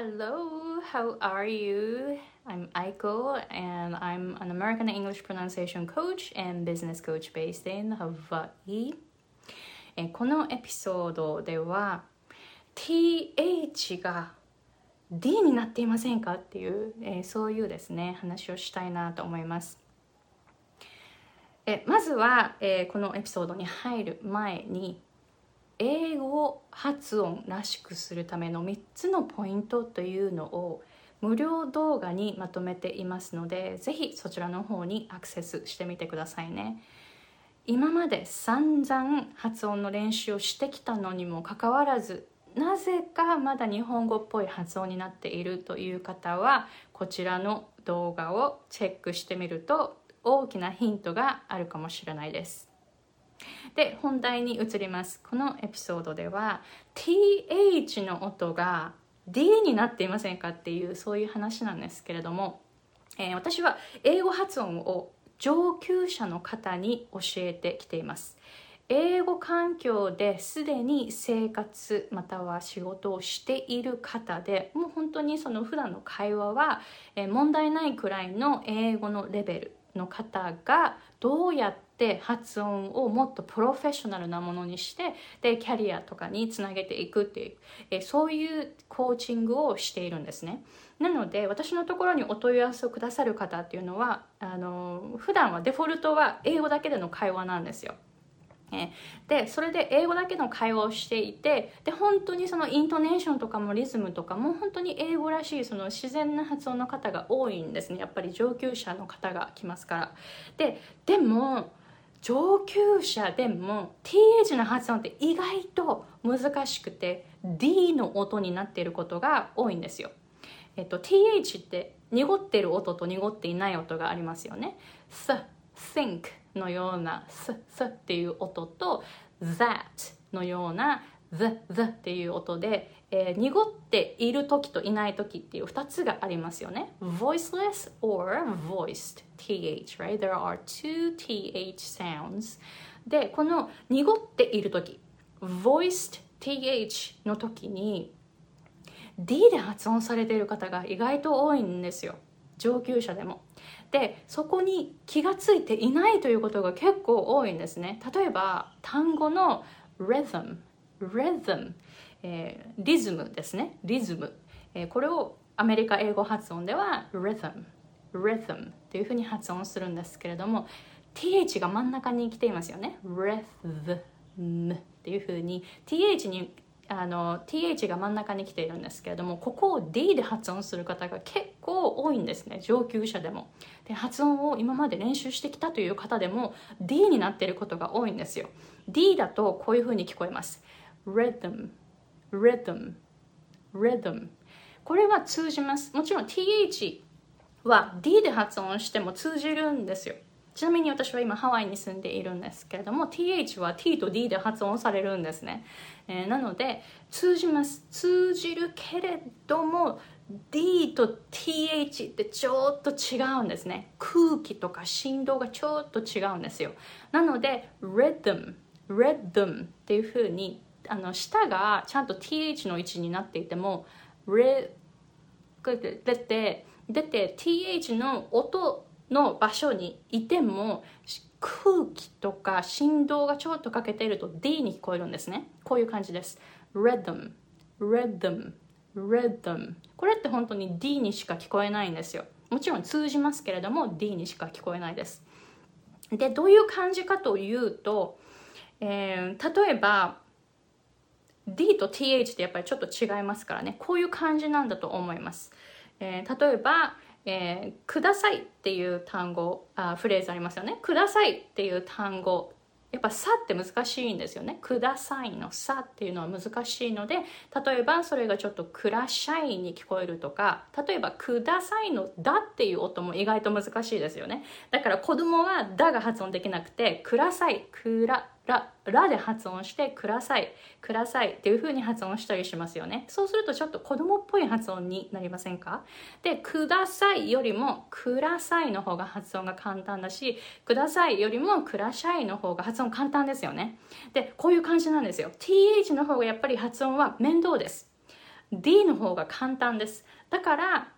Hello, how are you? I'm Aiko and I'm an American English pronunciation coach and business coach based in Hawaii. えこのエピソードでは TH が D になっていませんかっていう、えそういうですね話をしたいなと思います。えまずは、えこのエピソードに入る前に英語発音らしくするための3つのポイントというのを無料動画にまとめていますのでぜひそちらの方にアクセスしてみてくださいね。今まで散々発音の練習をしてきたのにもかかわらずなぜかまだ日本語っぽい発音になっているという方はこちらの動画をチェックしてみると大きなヒントがあるかもしれないです。で本題に移ります。このエピソードでは TH の音が D になっていませんかっていうそういう話なんですけれども、えー、私は英語発音を上級者の方に教えてきています。英語環境ですでに生活または仕事をしている方でもう本当にその普段の会話は問題ないくらいの英語のレベルの方がどうやって発音をもっとプロフェッショナルなものにしてでキャリアとかにつなげていくっていうえそういうコーチングをしているんですね。なので私のところにお問い合わせをくださる方っていうのはあの普段はデフォルトは英語だけでの会話なんですよ。えでそれで英語だけの会話をしていてで本当にそのイントネーションとかもリズムとかも本当に英語らしいその自然な発音の方が多いんですね。やっぱり上級者の方が来ますから。ででも上級者でも TH の発音って意外と難しくて D の音になっていることが多いんですよ。えっと TH って濁ってる音と濁っていない音がありますよね。S, think のような s, s っていう音と that のような the the っていう音で、えー、濁っている時といない時っていう2つがありますよね。Voiceless or voiced th right? There are two th sounds. でこの濁っている時 voiced th の時に D で発音されている方が意外と多いんですよ。上級者でも。でそこに気がついていないということが結構多いんですね。例えば単語の rhythm rhythm、えー、リズムですね。リズム、えー、これをアメリカ英語発音では rhythm rhythm というふうに発音するんですけれども th が真ん中に来ていますよね。rhythm っていうふうに。th にあの th が真ん中に来ているんですけれどもここを d で発音する方が結構多いんですね。上級者でも。で発音を今まで練習してきたという方でも D になっていることが多いんですよ。D だとこういうふうに聞こえます。Rhythm rhythm rhythm. これは通じます。もちろん th は D で発音しても通じるんですよ。ちなみに私は今ハワイに住んでいるんですけれども TH は T と D で発音されるんですね、えー、なので通じます。通じるけれども D と TH ってちょっと違うんですね。空気とか振動がちょっと違うんですよ。なので rhythm rhythm っていうふうにあの舌がちゃんと TH の位置になっていても re 出て出て TH の音の場所にいても空気とか振動がちょっとかけていると D に聞こえるんですね。こういう感じです。Rhythm rhythm rhythm これって本当に D にしか聞こえないんですよ。もちろん通じますけれども D にしか聞こえないです。でどういう感じかというと、えー、例えば D と TH ってやっぱりちょっと違いますからねこういう感じなんだと思います、えー、例えばえー、くださいっていう単語あフレーズありますよねくださいっていう単語やっぱ「さ」って難しいんですよね。くださいの「さ」っていうのは難しいので例えばそれがちょっと「くらしゃい」に聞こえるとか例えば「ください」の「だ」っていう音も意外と難しいですよね。だから子供は「だ」が発音できなくて「ください」「くら」ら、らで発音してください、くださいっていう風に発音したりしますよね。そうするとちょっと子供っぽい発音になりませんか？で、くださいよりもくださいの方が発音が簡単だし、くださいよりもくらしゃいの方が発音簡単ですよね。で、こういう感じなんですよ。th の方がやっぱり発音は面倒です。D の方が簡単ですだから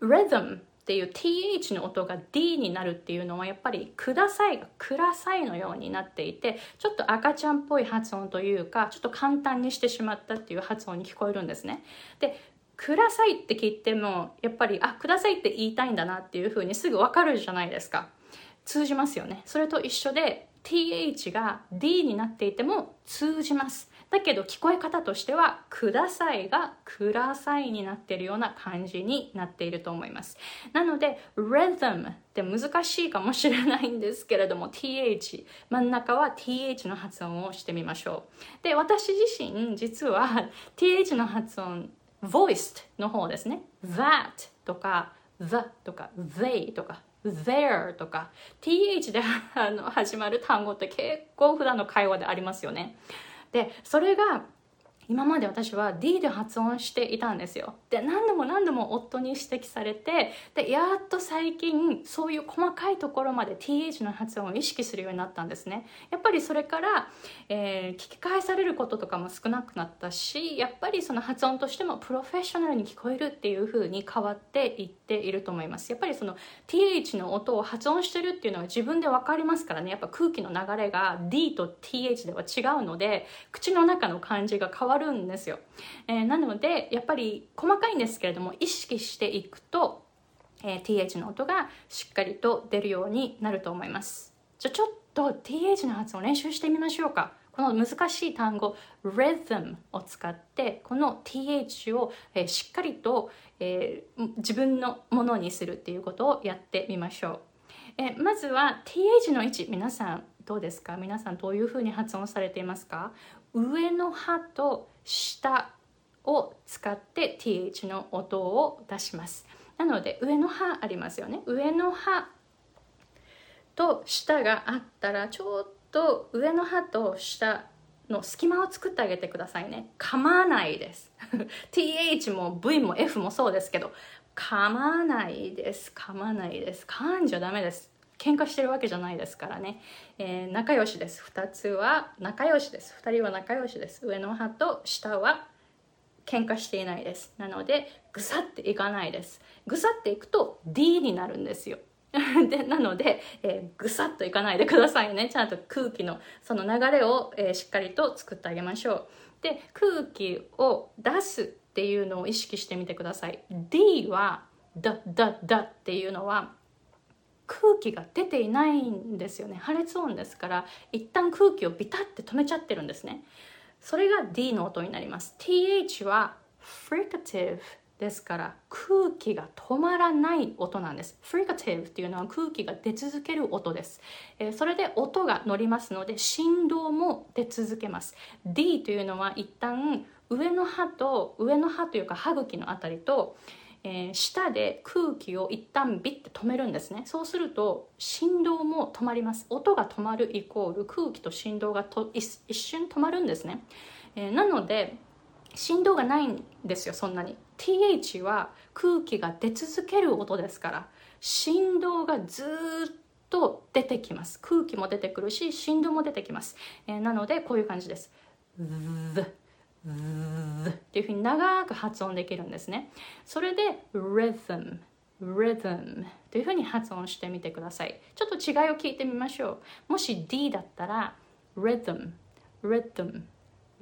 rhythm っていう th の音が d になるっていうのはやっぱり「ください」が「ください」のようになっていてちょっと赤ちゃんっぽい発音というかちょっと簡単にしてしまったっていう発音に聞こえるんですね。でくださいって聞いてもやっぱりあくださいって言いたいんだなっていうふうにすぐわかるじゃないですか通じますよねそれと一緒で th が d になっていても通じます。だけど聞こえ方としては「ください」が「ください」になっているような感じになっていると思います。なので rhythm って難しいかもしれないんですけれども th 真ん中は th の発音をしてみましょう。で私自身実は th の発音 voiced の方ですね。that とか the とか they とか there とか th であの始まる単語って結構普段の会話でありますよね。でそれが今まで私は D で発音していたんですよ。で何度も何度も夫に指摘されてでやっと最近そういう細かいところまで TH の発音を意識するようになったんですね。やっぱりそれから、えー、聞き返されることとかも少なくなったしやっぱりその発音としてもプロフェッショナルに聞こえるっていう風に変わっていっていると思います。やっぱりその TH の音を発音してるっていうのは自分で分かりますからね。やっぱ空気の流れが D と TH では違うので口の中の感じが変わるるんですよ、えー、なのでやっぱり細かいんですけれども意識していくと、えー、th の音がしっかりと出るようになると思います。じゃあちょっと th の発音練習してみましょうか。この難しい単語 rhythm を使ってこの th を、えー、しっかりと、えー、自分のものにするっていうことをやってみましょう、え、まずは th の位置皆さんどうですか？皆さんどういうふうに発音されていますか？上の歯と下を使って th の音を出します。なので上の歯ありますよね。上の歯と下があったらちょっと上の歯と下の隙間を作ってあげてくださいね。構わないです。Th も v も f もそうですけど構わないです。構わないです。噛んじゃダメです。喧嘩してるわけじゃないですからね、えー、仲良しです。2つは仲良しです。2人は仲良しです。上の歯と下は喧嘩していないです。なのでぐさっていかないです。ぐさっていくと D になるんですよ。でなので、えー、ぐさっといかないでくださいね。ちゃんと空気のその流れを、えー、しっかりと作ってあげましょう。で空気を出すっていうのを意識してみてください。D はダダダっていうのは空気が出ていないんですよね。破裂音ですから一旦空気をビタって止めちゃってるんですね。それが D の音になります。TH は fricative ですから空気が止まらない音なんです。fricative っていうのは空気が出続ける音です、えー、それで音が乗りますので振動も出続けます。D というのは一旦上の歯と上の歯というか歯茎のあたりとえー、舌で空気を一旦ビッて止めるんですね。そうすると振動も止まります。音が止まるイコール空気と振動がと一瞬止まるんですね、えー、なので振動がないんですよそんなに。TH は空気が出続ける音ですから振動がずっと出てきます。空気も出てくるし振動も出てきます、えー、なのでこういう感じです。っていうふうに長く発音できるんですね。それで rhythm rhythm というふうに発音してみてください。ちょっと違いを聞いてみましょう。もし D だったら rhythm rhythm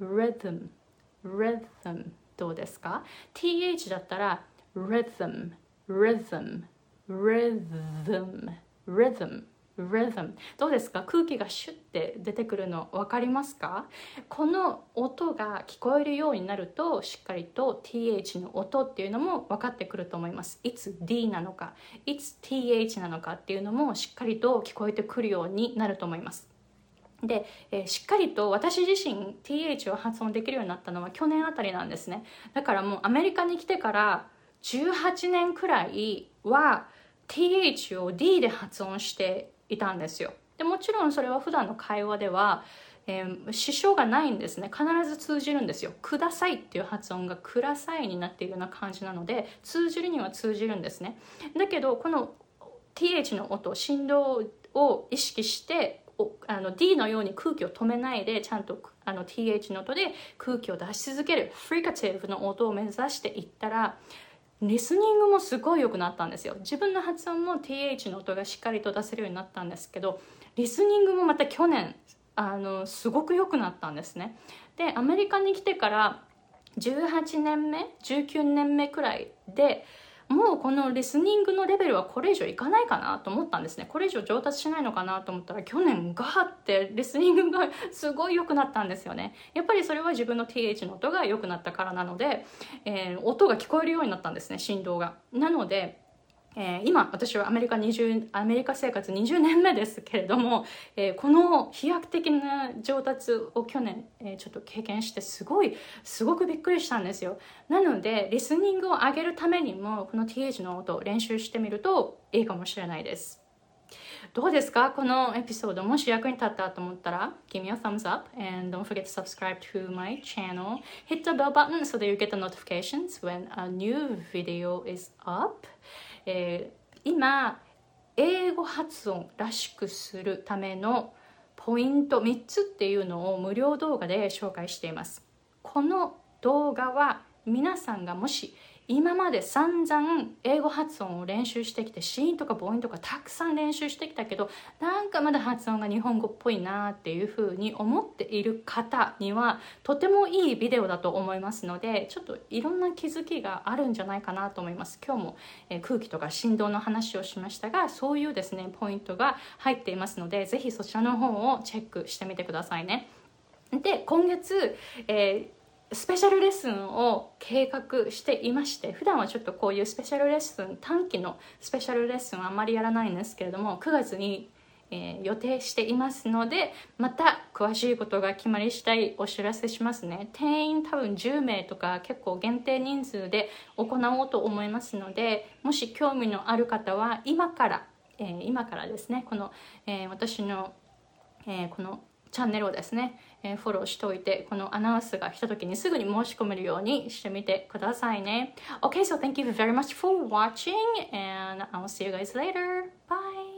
rhythm rhythm どうですか？TH だったら rhythm rhythm rhythm rhythm rhythm. どうですか？空気がシュッて出てくるの分かりますか？この音が聞こえるようになるとしっかりと th の音っていうのも分かってくると思います。いつ d なのかいつ th なのかっていうのもしっかりと聞こえてくるようになると思います。で、えー、しっかりと私自身 th を発音できるようになったのは去年あたりなんですね。だからもうアメリカに来てから18年くらいは th を d で発音していたんですよ。でもちろんそれは普段の会話では、えー、支障がないんですね。必ず通じるんですよ「ください」っていう発音が「ください」になっているような感じなので通じるには通じるんですね。だけどこの th の音振動を意識してあの D のように空気を止めないでちゃんとあの TH の音で空気を出し続けるフリカティブの音を目指していったらリスニングもすごい良くなったんですよ。自分の発音も TH の音がしっかりと出せるようになったんですけどリスニングもまた去年あのすごく良くなったんですね。でアメリカに来てから18年目19年目くらいでもうこのリスニングのレベルはこれ以上いかないかなと思ったんですね。これ以上上達しないのかなと思ったら去年ガーってリスニングがすごい良くなったんですよね。やっぱりそれは自分の TH の音が良くなったからなので、えー、音が聞こえるようになったんですね振動が。なのでえー、今私はアメリカ20アメリカ生活20年目ですけれども、えー、この飛躍的な上達を去年、えー、ちょっと経験してすごいすごくびっくりしたんですよ。なのでリスニングを上げるためにもこの TH の音を練習してみるといいかもしれないです。どうですか？このエピソードもし役に立ったと思ったら Give me a thumbs up and don't forget to subscribe to my channel. Hit the bell button so that you get the notifications when a new video is up. えー、今英語発音らしくするためのポイント3つっていうのを無料動画で紹介しています。この動画は皆さんがもし今まで散々英語発音を練習してきて子音とか母音とかたくさん練習してきたけどなんかまだ発音が日本語っぽいなっていうふうに思っている方にはとてもいいビデオだと思います。のでちょっといろんな気づきがあるんじゃないかなと思います今日も、え空気とか振動の話をしましたがそういうですねポイントが入っていますのでぜひそちらの方をチェックしてみてくださいね。で今月、えースペシャルレッスンを計画していまして普段はちょっとこういうスペシャルレッスン短期のスペシャルレッスンはあんまりやらないんですけれども9月に、えー、予定していますのでまた詳しいことが決まり次第お知らせしますね。定員多分10名とか結構限定人数で行おうと思いますのでもし興味のある方は今から、えー、今からですねこの、えー、私の、えこのチャンネルをですね、えー、フォローしておいて、このアナウンスが来た時にすぐに申し込めるようにしてみてくださいね。Okay, so thank you very much for watching and I'll see you guys later. Bye!